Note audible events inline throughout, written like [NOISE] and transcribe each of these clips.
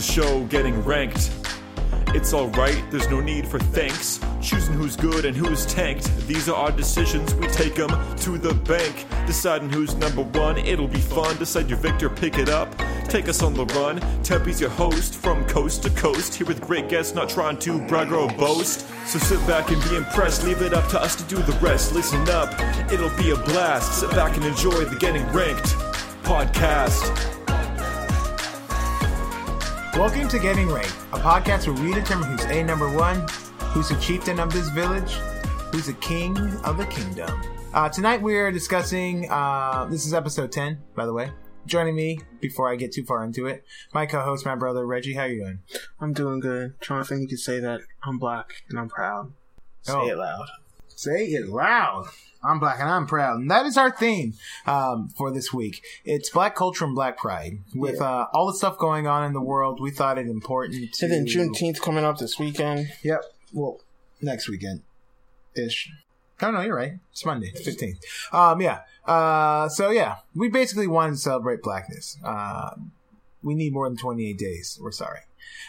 The show getting ranked. It's alright, there's no need for thanks. Choosing who's good and who's tanked. These are our decisions, we take them to the bank. Deciding who's number one, it'll be fun. Decide your victor, pick it up. Take us on the run. Tempi's your host from coast to coast. Here with great guests, not trying to brag or boast. So sit back and be impressed. Leave it up to us to do the rest. Listen up, it'll be a blast. Sit back and enjoy the Getting Ranked podcast. Welcome to Getting Ranked, a podcast where we determine who's A number one, who's the chieftain of this village, who's the king of the kingdom. Uh, tonight we are discussing, uh, this is episode 10, by the way. Joining me, before I get too far into it, my co-host, my brother, Reggie. How you doing? I'm doing good. Jonathan, you could say that I'm black and I'm proud. Say Oh. it loud. Say it loud. I'm black and I'm proud. And that is our theme um, for this week. It's black culture and black pride. With uh, all the stuff going on in the world, we thought it important to... And then Juneteenth coming up this weekend. Yep. Well, next weekend ish. Oh no, you're right. It's Monday, fifteenth. Um, yeah. Uh, so yeah, we basically wanted to celebrate blackness. Uh, we need more than twenty eight days. We're sorry.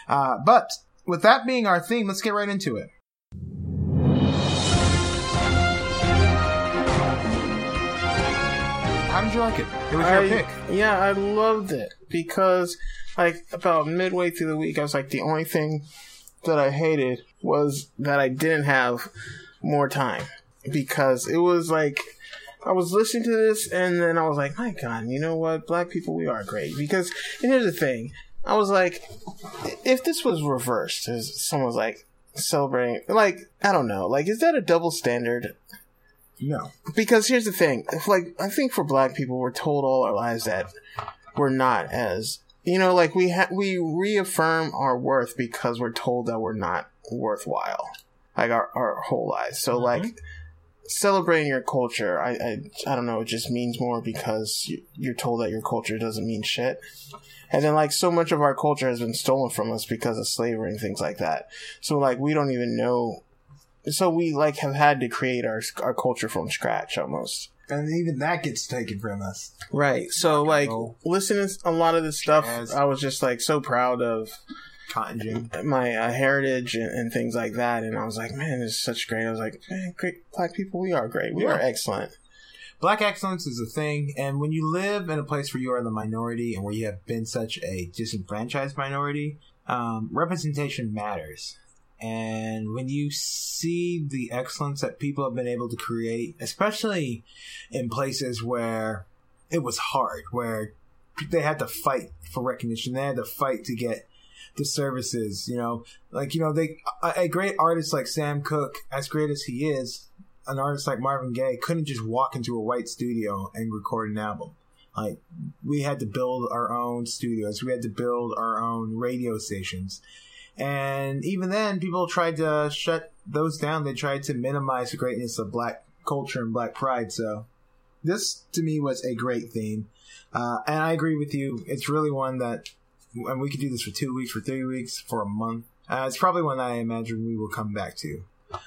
Uh, but with that being our theme, let's get right into it. How did you like it? It was your pick. Yeah, I loved it because, like, about midway through the week, I was like, the only thing that I hated was that I didn't have more time because it was like I was listening to this and then I was like, my God, you know what? Black people, we are great because. And here's the thing, I was like, if this was reversed, as someone's like celebrating, like I don't know, like is that a double standard? No. because here's the thing. If, like i think for black people we're told all our lives that we're not as you know like we ha- we reaffirm our worth because we're told that we're not worthwhile like our, our whole lives. So mm-hmm. like celebrating your culture I, I i don't know it just means more because you're told that your culture doesn't mean shit. And then like so much of our culture has been stolen from us because of slavery and things like that. So like we don't even know so we like have had to create our our culture from scratch almost. And even that gets taken from us. Right. So like listening to a lot of this stuff, Jazz. I was just like so proud of Cotton gin. my uh, heritage and, and things like that, and I was like, man, this is such great. I was like, man, great black people, we are great. We Yeah. are excellent. Black excellence is a thing, and when you live in a place where you are the minority and where you have been such a disenfranchised minority, um, representation matters. And when you see the excellence that people have been able to create, especially in places where it was hard, where they had to fight for recognition, they had to fight to get the services, you know, like, you know, they, a, a great artist like Sam Cooke, as great as he is, an artist like Marvin Gaye couldn't just walk into a white studio and record an album. Like we had to build our own studios, we had to build our own radio stations, and even then, people tried to shut those down. They tried to minimize the greatness of black culture and black pride. So this to me was a great theme, uh, and I agree with you. It's really one that, and we could do this for two weeks, for three weeks, for a month. Uh, it's probably one that I imagine we will come back to.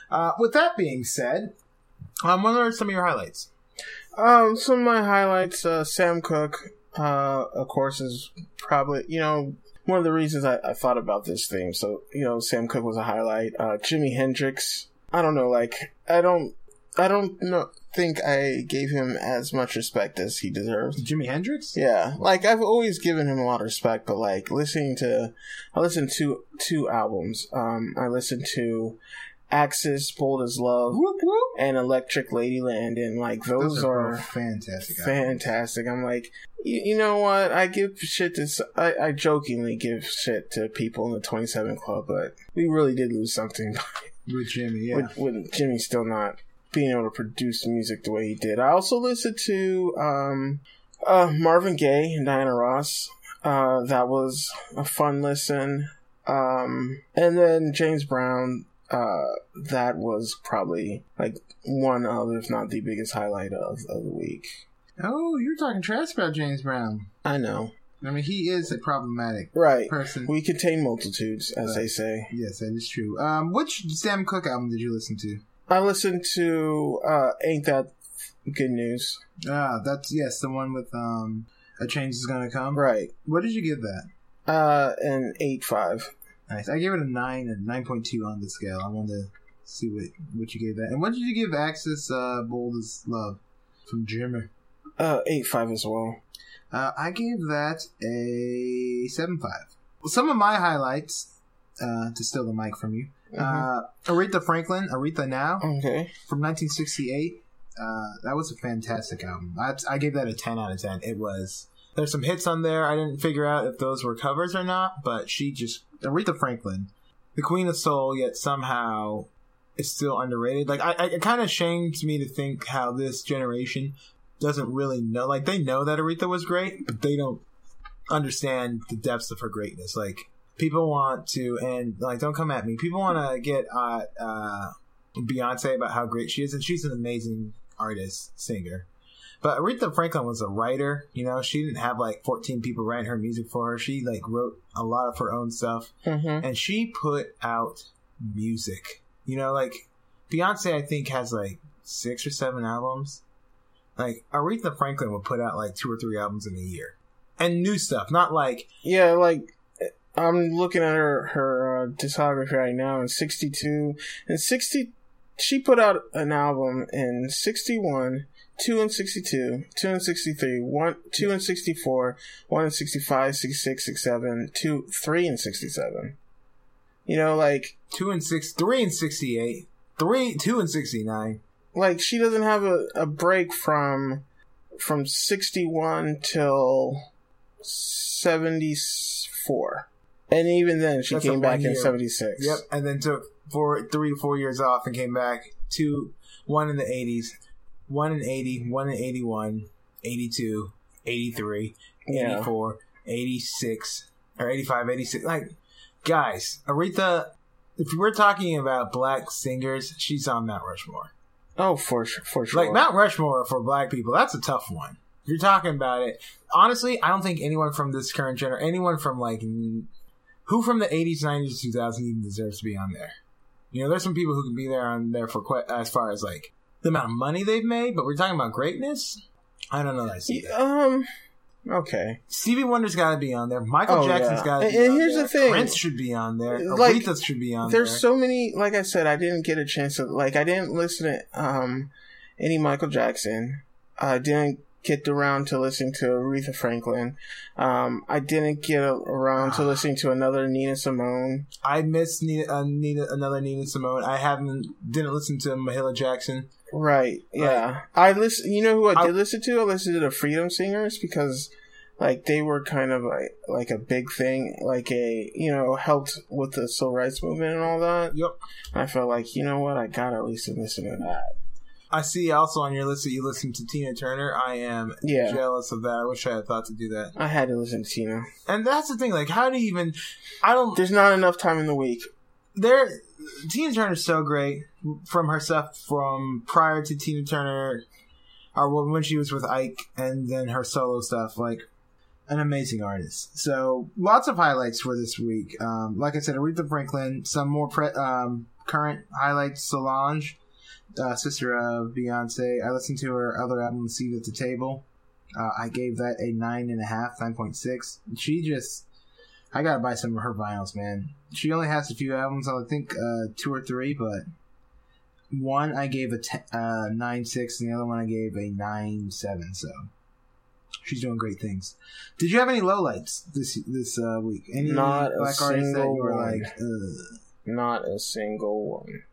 Uh, with that being said, um, what are some of your highlights? Um, some of my highlights, uh, Sam Cooke, uh, of course, is probably, you know, one of the reasons I, I thought about this theme. So, you know, Sam Cooke was a highlight. Uh, Jimi Hendrix, I don't know, like, I don't, I don't know, think I gave him as much respect as he deserves. Jimi Hendrix? Yeah, like I've always given him a lot of respect, but like listening to, I listened to two albums. Um, I listened to Axis, Bold as Love, Whoop, whoop. and Electric Ladyland, and like those, are, both fantastic. fantastic. I'm like, you, you know what? I give shit to, I jokingly give shit to people in the 27 Club, but we really did lose something [LAUGHS] with Jimi. Yeah, with, with Jimi still not being able to produce music the way he did. I also listened to um, uh, Marvin Gaye and Diana Ross. Uh, that was a fun listen. Um, and then James Brown. Uh, that was probably like one of, if not the biggest highlight of, of the week. Oh, you're talking trash about James Brown. I know, I mean, he is a problematic right? person. We contain multitudes, as Right. they say. yes, that is true. Um, which Sam Cooke album did you listen to? I listened to uh, "Ain't That Good News." Ah, that's yes, the one with um, a change is gonna come. Right. What did you give that? Uh, an eight five. Nice. I gave it a nine and nine point two on the scale. I wanted to see what what you gave that. And what did you give Axis uh, Bold as Love from Jimmer? Uh, eight five as well. Uh, I gave that a seven five. Some of my highlights, uh, to steal the mic from you, uh, Aretha Franklin, Aretha Now Okay. from 1968. Uh, that was a fantastic album. I, I gave that a 10 out of 10. It was. There's some hits on there. I didn't figure out if those were covers or not, but she just Aretha Franklin, the Queen of Soul, yet somehow is still underrated. Like I, I it kind of shames me to think how this generation doesn't really know. Like they know that Aretha was great, but they don't understand the depths of her greatness. Like people want to, and like don't come at me. People want to get at uh, Beyonce about how great she is, and she's an amazing artist, singer. But Aretha Franklin was a writer. You know, she didn't have like 14 people writing her music for her. She like wrote a lot of her own stuff, Mm-hmm. and she put out music. You know, like Beyonce, I think has like six or seven albums. Like Aretha Franklin would put out like two or three albums in a year, and new stuff. Not like Yeah, like I'm looking at her her uh, discography right now in '62 and '60. She put out an album in '61, two and '62, two and '63, one, two in '64, one and '65, '66, '67, two, three in '67. You know, like two and six, three and sixty-eight, three, two and sixty-nine. like she doesn't have a, a break from from 61 till 74 and even then she That's came back in 76 Yep, and then took four, three to four years off and came back. Two, one in the eighties, one in 80, one in 81, 82, 83, yeah 84, 86, or 85, 86. Like, guys, Aretha, if we're talking about black singers, she's on Mount Rushmore. oh for sure for sure Like, Mount Rushmore for black people, that's a tough one. If you're talking about it, honestly, I don't think anyone from this current gen or anyone from like, who from the 80s, 90s, 2000s even deserves to be on there. You know, there's some people who can be there on there for quite, as far as like the amount of money they've made, but we're talking about greatness. I don't know that I see that. um okay Stevie Wonder's got to be on there. Michael Oh, Jackson's yeah. got to be and on here's there. the thing. Prince should be on there. Like, Aretha should be on there's there. There's so many like i said i didn't get a chance to like i didn't listen to um any michael jackson i didn't get around to listening to aretha franklin um i didn't get around to listening to another nina simone I miss Nina, uh, Nina, another Nina Simone. I haven't didn't listen to Mahalia Jackson. Right. Yeah. I listen. You know who I I- did listen to? I listened to the Freedom Singers because, like, they were kind of like like a big thing, like a you know helped with the civil rights movement and all that. Yep. And I felt like you know what, I gotta at least listen to that. I see also on your list that you listen to Tina Turner. I am Yeah. jealous of that. I wish I had thought to do that. I had to listen to Tina. And that's the thing. Like, how do you even? I don't. There's not enough time in the week. There, Tina Turner's so great from her stuff from prior to Tina Turner, or when she was with Ike, and then her solo stuff. Like, an amazing artist. So lots of highlights for this week. Um, like I said, Aretha Franklin. Some more pre- um, current highlights: Solange, uh, sister of Beyonce. I listened to her other album, "Seat at the Table." Uh, I gave that a nine and a half, nine point six. She just, I gotta buy some of her vinyls, man. She only has a few albums, I think uh, two or three, but one I gave a te- uh, nine six, and the other one I gave a nine seven. So she's doing great things. Did you have any lowlights this this uh, week? Any Not a black artists that single you were one. like? Ugh. Not a single one.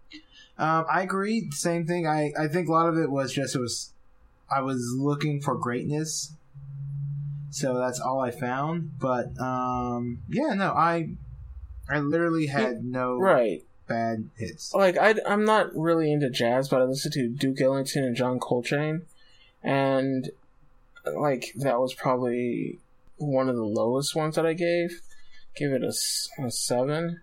Um, I agree. Same thing. I, I think a lot of it was just it was I was looking for greatness, so that's all I found. But um, yeah, no, I I literally had no Right. bad hits. Like I, I'm not really into jazz, but I listen to Duke Ellington and John Coltrane, and like that was probably one of the lowest ones that I gave. Give it a seven.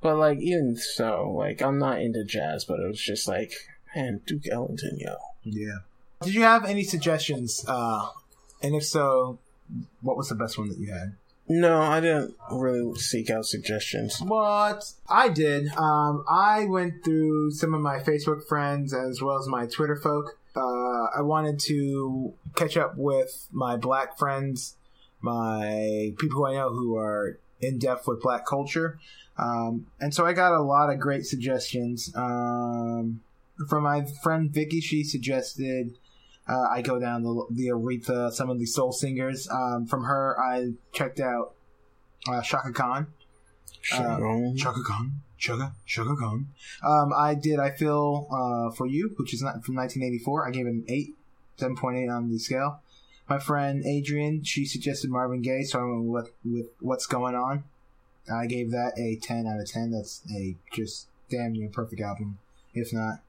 But like even so, like I'm not into jazz, but it was just like, man, Duke Ellington, yo. Yeah. Did you have any suggestions? Uh, and if so, what was the best one that you had? No, I didn't really seek out suggestions. What I did, um, I went through some of my Facebook friends as well as my Twitter folk. Uh, I wanted to catch up with my black friends, my people who I know who are in depth with black culture. Um, and so I got a lot of great suggestions. Um, from my friend Vicky, she suggested uh, I go down the, the Aretha, some of the soul singers. Um, from her, I checked out uh, Chaka Khan. Uh, Chaka Khan. Chaka, Chaka Khan. Um, I did I Feel uh, For You, which is not from 1984. I gave it an 8, 7.8 on the scale. My friend Adrian, she suggested Marvin Gaye, so I went with, with What's Going On. I gave that a 10 out of 10. That's a just damn near perfect album, if not.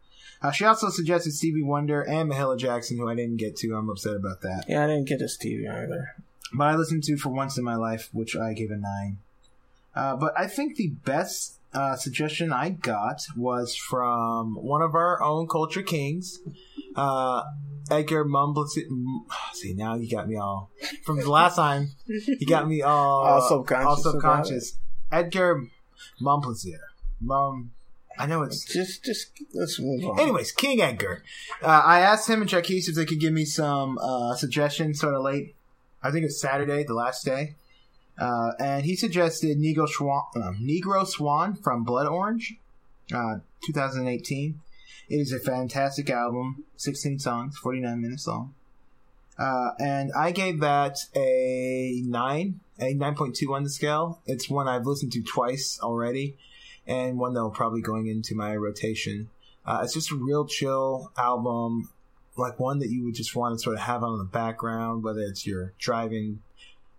Uh, she also suggested Stevie Wonder and Mahalia Jackson, who I didn't get to. I'm upset about that. Yeah, I didn't get to Stevie either. But I listened to For Once in My Life, which I gave a 9. Uh, but I think the best uh, suggestion I got was from one of our own culture kings, uh, Edgar Mumbles. [SIGHS] See, now you got me all. From the last time, you got me all, All subconscious All about subconscious. Edgar Mumplaisir. Mum. I know it's Just, just let's move on. Anyways, King Edgar. Uh, I asked him and Chucky's if they could give me some uh, suggestions sort of late. I think it's Saturday, the last day. Uh, and he suggested Negro Swan, uh, Negro Swan from Blood Orange, uh, 2018. It is a fantastic album, 16 songs, 49 minutes long. Uh, and I gave that a 9, a 9.2 on the scale. It's one I've listened to twice already, and one that will probably going into my rotation. Uh, it's just a real chill album, like one that you would just want to sort of have on the background, whether it's you're driving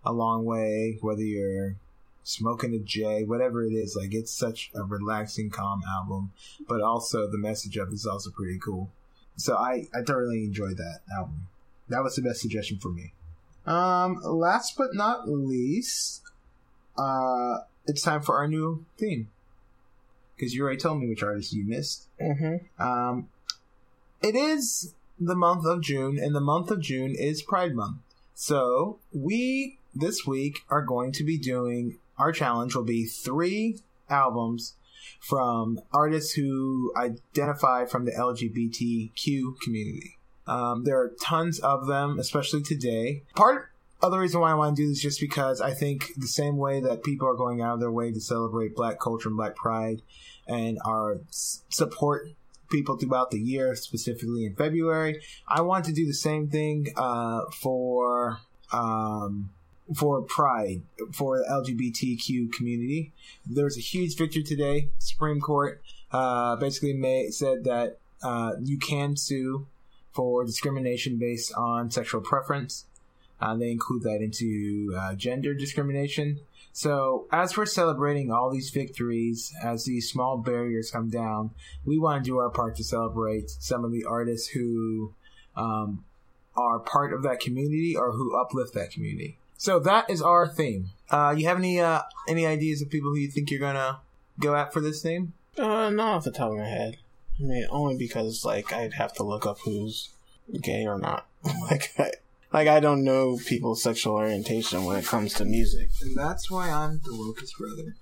a long way, whether you're smoking a J, whatever it is. Like it's such a relaxing, calm album, but also the message of it is also pretty cool. So I, I thoroughly enjoyed that album. That was the best suggestion for me. Um, last but not least, uh, it's time for our new theme. Because you already told me which artist you missed. Mm-hmm. Um, it is the month of June, and the month of June is Pride Month. So we this week are going to be doing our challenge will be three albums from artists who identify from the LGBTQ community. Um, there are tons of them, especially today. Part of the reason why I want to do this is just because I think the same way that people are going out of their way to celebrate Black culture and Black Pride, and are support people throughout the year, specifically in February, I want to do the same thing uh, for um, for Pride for the LGBTQ community. There was a huge victory today. Supreme Court uh, basically said that uh, you can sue for discrimination based on sexual preference. Uh, they include that into uh, gender discrimination. So, as we're celebrating all these victories, as these small barriers come down, we want to do our part to celebrate some of the artists who um, are part of that community or who uplift that community. So that is our theme. Uh, you have any uh, any ideas of people who you think you're gonna go at for this theme? Uh, not off the top of my head. I mean, only because like I'd have to look up who's gay or not. [LAUGHS] like, I, like I don't know people's sexual orientation when it comes to music. And that's why I'm the Lucas brother.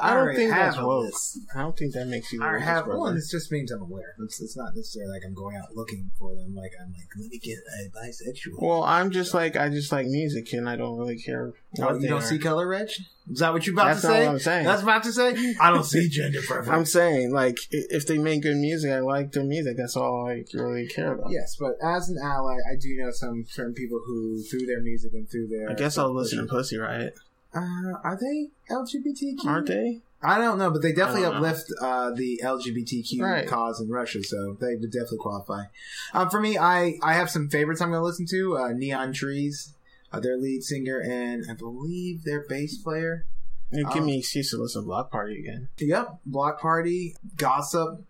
I don't think that's woke. list. I don't think that makes you. I have one. This just means I'm aware. It's, it's not necessarily like I'm going out looking for them. Like I'm like, let me get a bisexual. Well, I'm just like I just like music, and I don't really care. Oh, you don't are. see color, Reg? Is that what you're about That's to say? what I'm saying. That's about to say. I don't see [LAUGHS] gender preference. I'm saying like if they make good music, I like their music. That's all I really care about. Yes, but as an ally, I do know some certain people who, through their music and through their, I guess I'll listen to Pussy Riot. Uh, are they LGBTQ? Aren't they? I don't know, but they definitely I don't know. uplift uh, the LGBTQ Right. cause in Russia, so they would definitely qualify. Um, for me, I I have some favorites I'm going to listen to. Uh, Neon Trees, uh, their lead singer, and I believe their bass player. You give Um, me an excuse to listen to Block Party again. Yep, Block Party, Gossip,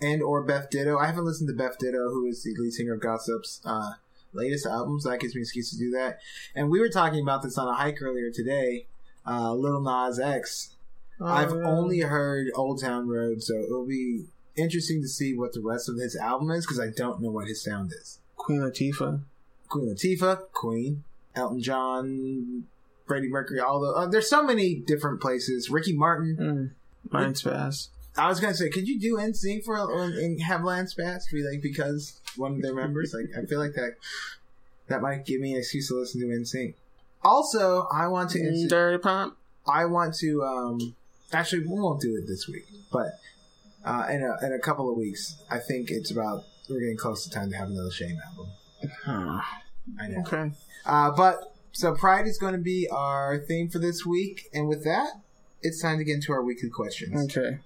and or Beth Ditto. I haven't listened to Beth Ditto, who is the lead singer of Gossip's uh, latest album, so that gives me an excuse to do that. And we were talking about this on a hike earlier today. Uh, Little Nas X. I've Oh, only heard Old Town Road, so it'll be interesting to see what the rest of his album is because I don't know what his sound is. Queen Latifah. Queen Latifah, Queen, Elton John, Freddie Mercury, all the uh, there's so many different places. Ricky Martin. Mm. Mind's fast. I was gonna say, could you do NSYNC for and have Lance Bass be like because one of their members? Like, I feel like that that might give me an excuse to listen to NSYNC. Also, I want to. Introduce Dirty Pop. I want to. um Actually, we won't do it this week, but uh, in a in a couple of weeks, I think it's about we're getting close to time to have another Shame album. Huh. I know. Okay. Uh, but so Pride is going to be our theme for this week, and with that, it's time to get into our weekly questions. Okay.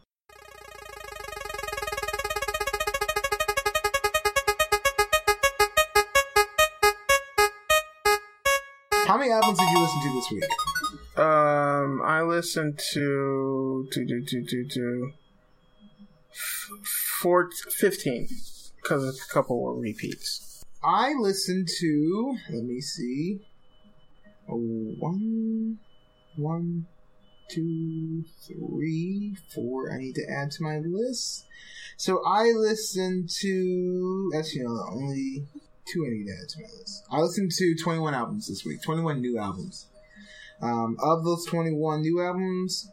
How many albums did you listen to this week? Um, I listened to to do to do to four fifteen because a couple were repeats. I listened to. Let me see. One, one, two, three, four. I need to add to my list. So I listened to. Actually, no, only two I need to add to my list. I listened to 21 albums this week. 21 new albums. Um, of those 21 new albums,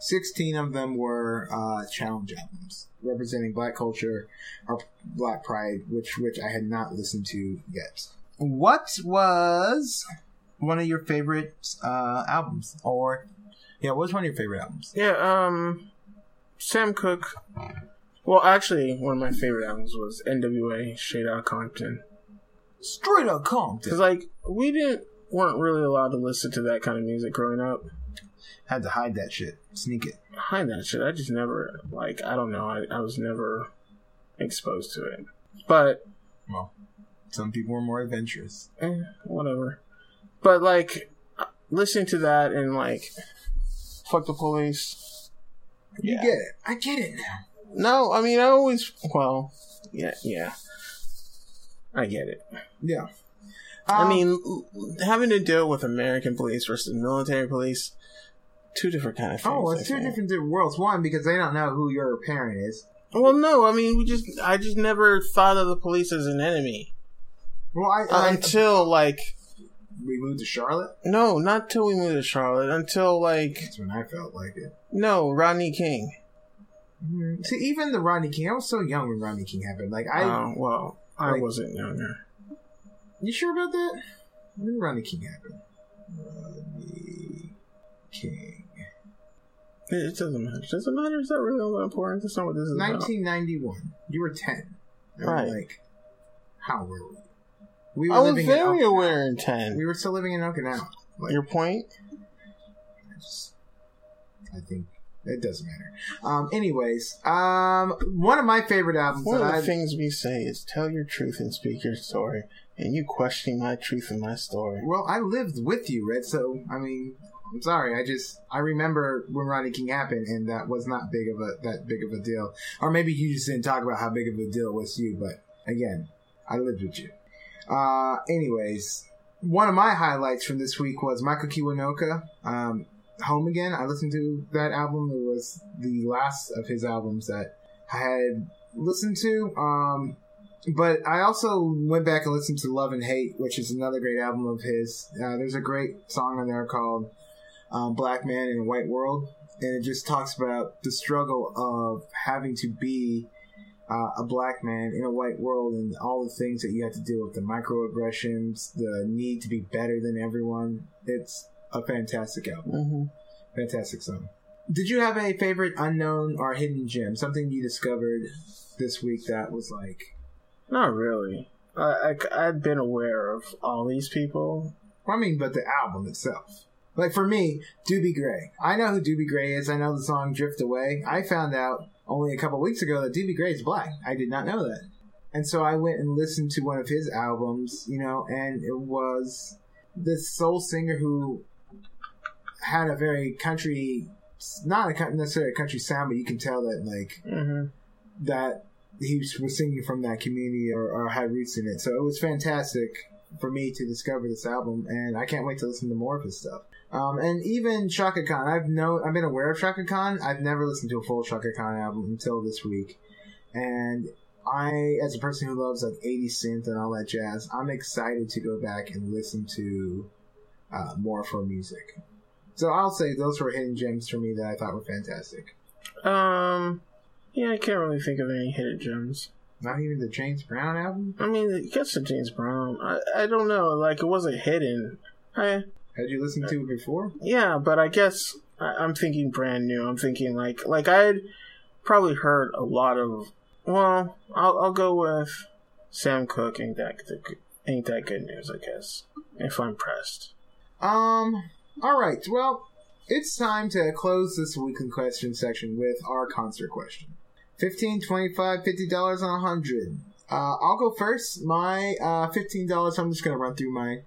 16 of them were uh, challenge albums representing black culture or black pride, which which I had not listened to yet. What was one of your favorite uh, albums? Or yeah, what was one of your favorite albums? Yeah. Um, Sam Cooke. Well, actually, one of my favorite albums was N.W.A. Straight Outta Compton. Straight Out Compton. Because like we didn't weren't really allowed to listen to that kind of music growing up. Had to hide that shit, sneak it. Hide that shit, I just never like I don't know. I, I was never exposed to it. But Well, some people were more adventurous. eh, whatever. But like listening to that and like fuck the police. You Yeah. get it. I get it now. No, I mean I always well, yeah, yeah. I get it. Yeah. I Um, mean, having to deal with American police versus military police, two different kind of things. Oh, I it's two think. different worlds. One, because they don't know who your parent is. Well, no, I mean, we just, I just never thought of the police as an enemy Well, I, uh, I until like, we moved to Charlotte. no, not till we moved to Charlotte. Until like, That's when I felt like it. no, Rodney King. Mhm. See, even the Rodney King. I was so young when Rodney King happened. Like, I. Oh, well, I like- wasn't younger. You sure about that? When did Rodney King happen? Rodney uh, King. It, doesn't matter. Does it matter? Is that really all that important? That's not what this is about. 1991. You were 10. And Right. Like, how were we? We were I was very aware in ten. We were still living in Okinawa. Like, Your point? I just- I think it doesn't matter. Um, anyways, um, one of my favorite albums One of the I've things we say is tell your truth and speak your story, and you questioning my truth and my story. Well, I lived with you, Red. So I mean, I'm sorry. I just I remember when Rodney King happened, and that was not big of a that big of a deal. Or maybe you just didn't talk about how big of a deal it was to you. But again, I lived with you. Uh, anyways, one of my highlights from this week was Michael Kiwanuka. Um, Home Again. I listened to that album. It was the last of his albums that I had listened to. Um, but I also went back and listened to Love and Hate, which is another great album of his. Uh, there's a great song on there called um, Black Man in a White World, and it just talks about the struggle of having to be uh, a black man in a white world and all the things that you have to deal with the microaggressions, the need to be better than everyone. It's a fantastic album. Mm-hmm. Fantastic song. Did you have a favorite unknown or hidden gem? Something you discovered this week that was like, Not really. I, I I'd been aware of all these people. I mean, but the album itself. Like for me, Dobie Gray. I know who Dobie Gray is. I know the song Drift Away. I found out only a couple weeks ago that Dobie Gray is black. I did not know that. And so I went and listened to one of his albums, you know, and it was this soul singer who had a very country, not a, necessarily a country sound, but you can tell that like Mm-hmm. that he was singing from that community or, or had roots in it. So it was fantastic for me to discover this album, and I can't wait to listen to more of his stuff. Um, and even Chaka Khan, I've known, I've been aware of Chaka Khan. I've never listened to a full Chaka Khan album until this week, and I, as a person who loves like 80 synth and all that jazz, I'm excited to go back and listen to uh, more of her music. So I'll say those were hidden gems for me that I thought were fantastic. Um, yeah, I can't really think of any hidden gems. Not even the James Brown album. I mean, it gets to James Brown. I I don't know. Like it wasn't hidden. I Had you listened to it before? Yeah, but I guess I, I'm thinking brand new. I'm thinking like like I had probably heard a lot of. Well, I'll I'll go with Sam Cooke. Ain't that the, ain't that good news? I guess if I'm pressed. Um. All right. Well, it's time to close this weekly question section with our concert question. 15 25 50 dollars on a hundred. Uh, I'll go first. My uh, fifteen dollars. I'm just gonna run through my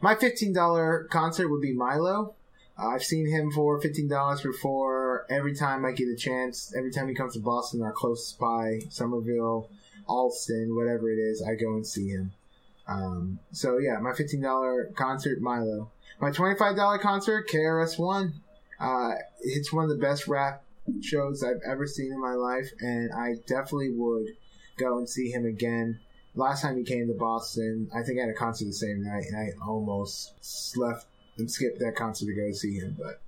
my fifteen dollar concert would be Milo. Uh, I've seen him for fifteen dollars before. Every time I get a chance, every time he comes to Boston or close by Somerville, Allston, whatever it is, I go and see him. Um, so yeah, my fifteen dollar concert, Milo. My twenty five dollar concert, KRS One. Uh, it's one of the best rap shows I've ever seen in my life, and I definitely would go and see him again. Last time he came to Boston, I think I had a concert the same night, and I almost left and skipped that concert to go see him, but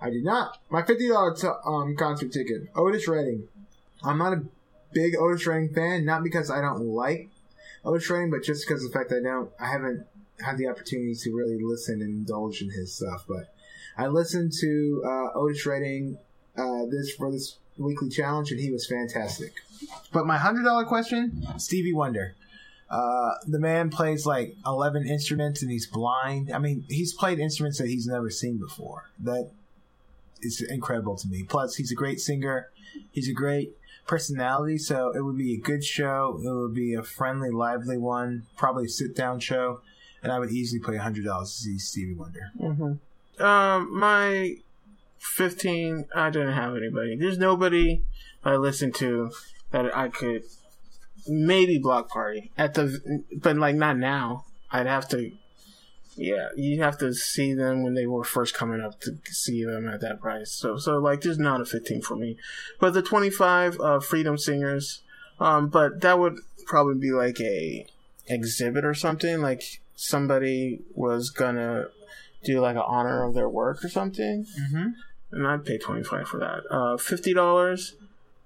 I did not. My fifty dollar t- um, concert ticket, Otis Redding. I'm not a big Otis Redding fan, not because I don't like Otis Redding, but just because of the fact that I don't, I haven't had the opportunity to really listen and indulge in his stuff. But I listened to uh, Otis Redding uh, this for this weekly challenge, and he was fantastic. But my hundred dollar question, Stevie Wonder. Uh, the man plays like eleven instruments, and he's blind. I mean, he's played instruments that he's never seen before. That is incredible to me. Plus, he's a great singer. He's a great personality, so it would be a good show. It would be a friendly, lively one, probably a sit down show, and I would easily pay hundred dollars to see Stevie Wonder. Mm-hmm. Um, my fifteen. I didn't have anybody. There's nobody I listened to that I could maybe block party at the, but like not now. I'd have to. Yeah, you have to see them when they were first coming up to see them at that price. So, so like, there's not a 15 for me, but the 25 uh, Freedom Singers. Um, but that would probably be like a exhibit or something. Like somebody was gonna do like an honor of their work or something, Mm-hmm. and I'd pay 25 for that. Uh, fifty dollars.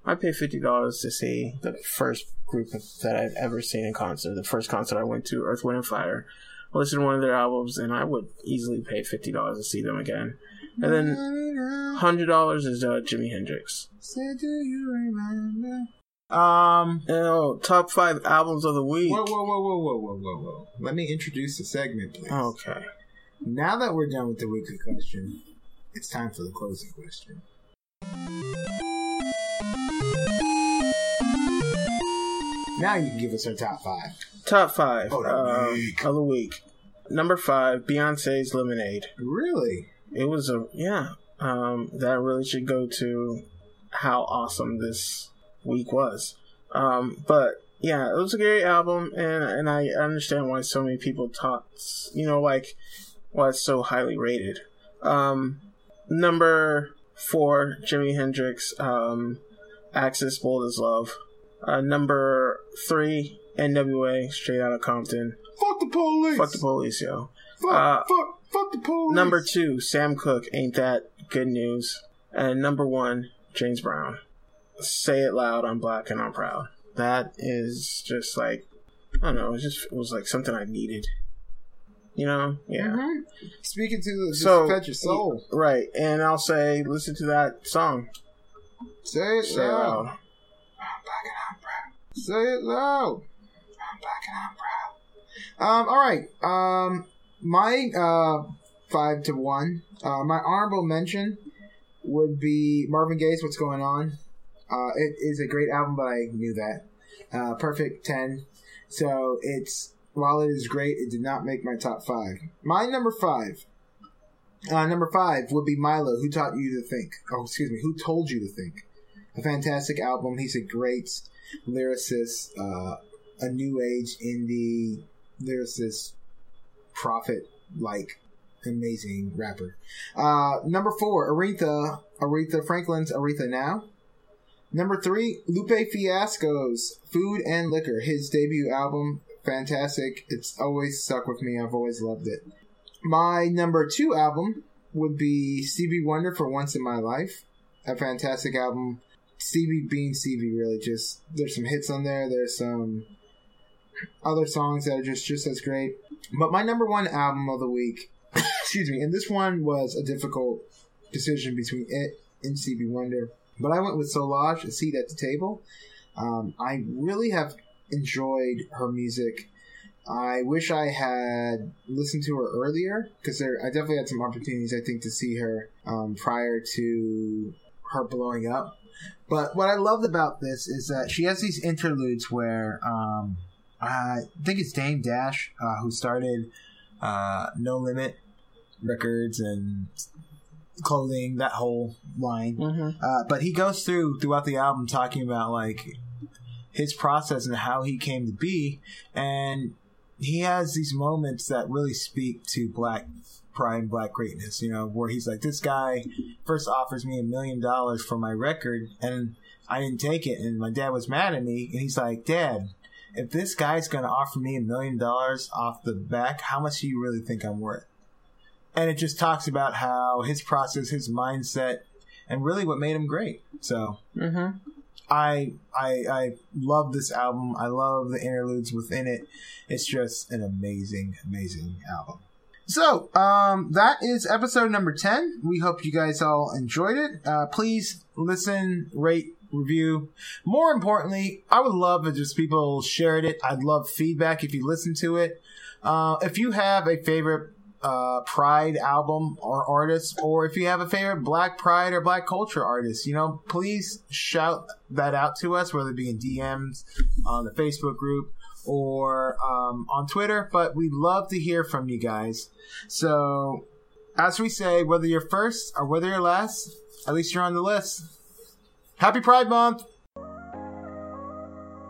I'd pay fifty dollars to see the first group that I've ever seen in concert. The first concert I went to, Earth, Wind, and Fire. I listened to one of their albums, and I would easily pay fifty dollars to see them again. And then hundred dollars is uh, Jimi Hendrix. Say, do you remember? Um. Oh, top five albums of the week. Whoa, whoa, whoa, whoa, whoa, whoa, whoa, whoa! Let me introduce the segment, please. Okay. Now that we're done with the weekly question, it's time for the closing question. Now you can give us our top five. Top five Of the week. of the week. Number five, Beyonce's Lemonade. Really? It was a yeah. Um, that really should go to how awesome this week was. Um, but yeah, it was a great album, and and I understand why so many people talk. You know, like why it's so highly rated. Um, number four, Jimi Hendrix. Um, Axis, Bold as Love. Uh, number three, N.W.A. Straight out of Compton. Fuck the police. Fuck the police, yo. Fuck, uh, fuck, fuck the police. Number two, Sam Cooke, Ain't That Good News. And number one, James Brown. Say it loud, I'm black and I'm proud. That is just like, I don't know, it just it was like something I needed. You know? Yeah. Mhm. Speaking to the So, so, fed your soul. Right. And I'll say, listen to that song. Say it Say loud. loud. I'm black and I'm proud. Say it loud. I'm black and I'm proud. Um, all right. Um, my uh five to one. Uh, my honorable mention would be Marvin Gaye's "What's Going On." Uh, it is a great album, but I knew that. Uh, perfect ten. So it's while it is great, it did not make my top five. My number five. Uh, number five would be Milo, who taught you to think. Oh, excuse me, who told you to think? A fantastic album. He's a great lyricist, uh, a new age indie lyricist, prophet like amazing rapper. Uh, number four, Aretha, Aretha Franklin's Aretha Now. Number three, Lupe Fiasco's Food and Liquor, his debut album, fantastic. It's always stuck with me. I've always loved it. My number two album would be Stevie Wonder for Once in My Life. A fantastic album. Stevie being Stevie, really just there's some hits on there. There's some other songs that are just just as great. But my number one album of the week, [COUGHS] excuse me, and this one was a difficult decision between it and Stevie Wonder, but I went with Solange, a seat at the table. Um, I really have enjoyed her music. I wish I had listened to her earlier because I definitely had some opportunities, I think, to see her um, prior to her blowing up. But what I loved about this is that she has these interludes where um, I think it's Dame Dash uh, who started uh, No Limit Records and clothing, that whole line. Mm-hmm. Uh, but he goes through throughout the album talking about like his process and how he came to be, and he has these moments that really speak to black pride and black greatness. You know, where he's like, "This guy first offers me a million dollars for my record, and I didn't take it, and my dad was mad at me, and he's like, Dad." If this guy's gonna offer me a million dollars off the back, how much do you really think I'm worth? and it just talks about how his process, his mindset, and really what made him great. So Mm-hmm. I I I love this album. I love the interludes within it. It's just an amazing, amazing album. So, um, that is episode number 10. We hope you guys all enjoyed it. Uh, please listen, rate, review. More importantly, I would love if just people shared it. I'd love feedback if you listen to it. Uh, if you have a favorite uh, Pride album or artist, or if you have a favorite Black Pride or Black Culture artist, you know, please shout that out to us, whether it be in DMs on the Facebook group or um, on Twitter. But we'd love to hear from you guys. So, as we say, whether you're first or whether you're last, at least you're on the list. Happy Pride Month!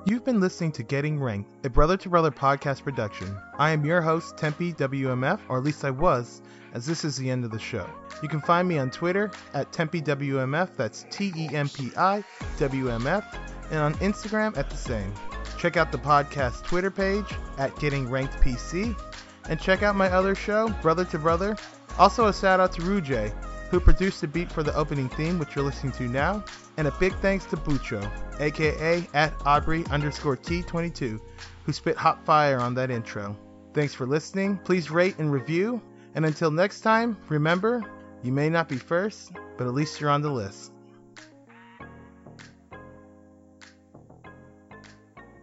You've been listening to Getting Ranked, a brother to brother podcast production. I am your host, Tempi WMF, or at least I was, as this is the end of the show. You can find me on Twitter at Tempi WMF, that's T E M P I W M F, and on Instagram at the same. Check out the podcast Twitter page at Getting Ranked PC, and check out my other show, Brother to Brother. Also, a shout out to Rujay, who produced the beat for the opening theme, which you're listening to now, and a big thanks to Bucho, aka at Aubrey underscore T22, who spit hot fire on that intro. Thanks for listening. Please rate and review. And until next time, remember, you may not be first, but at least you're on the list.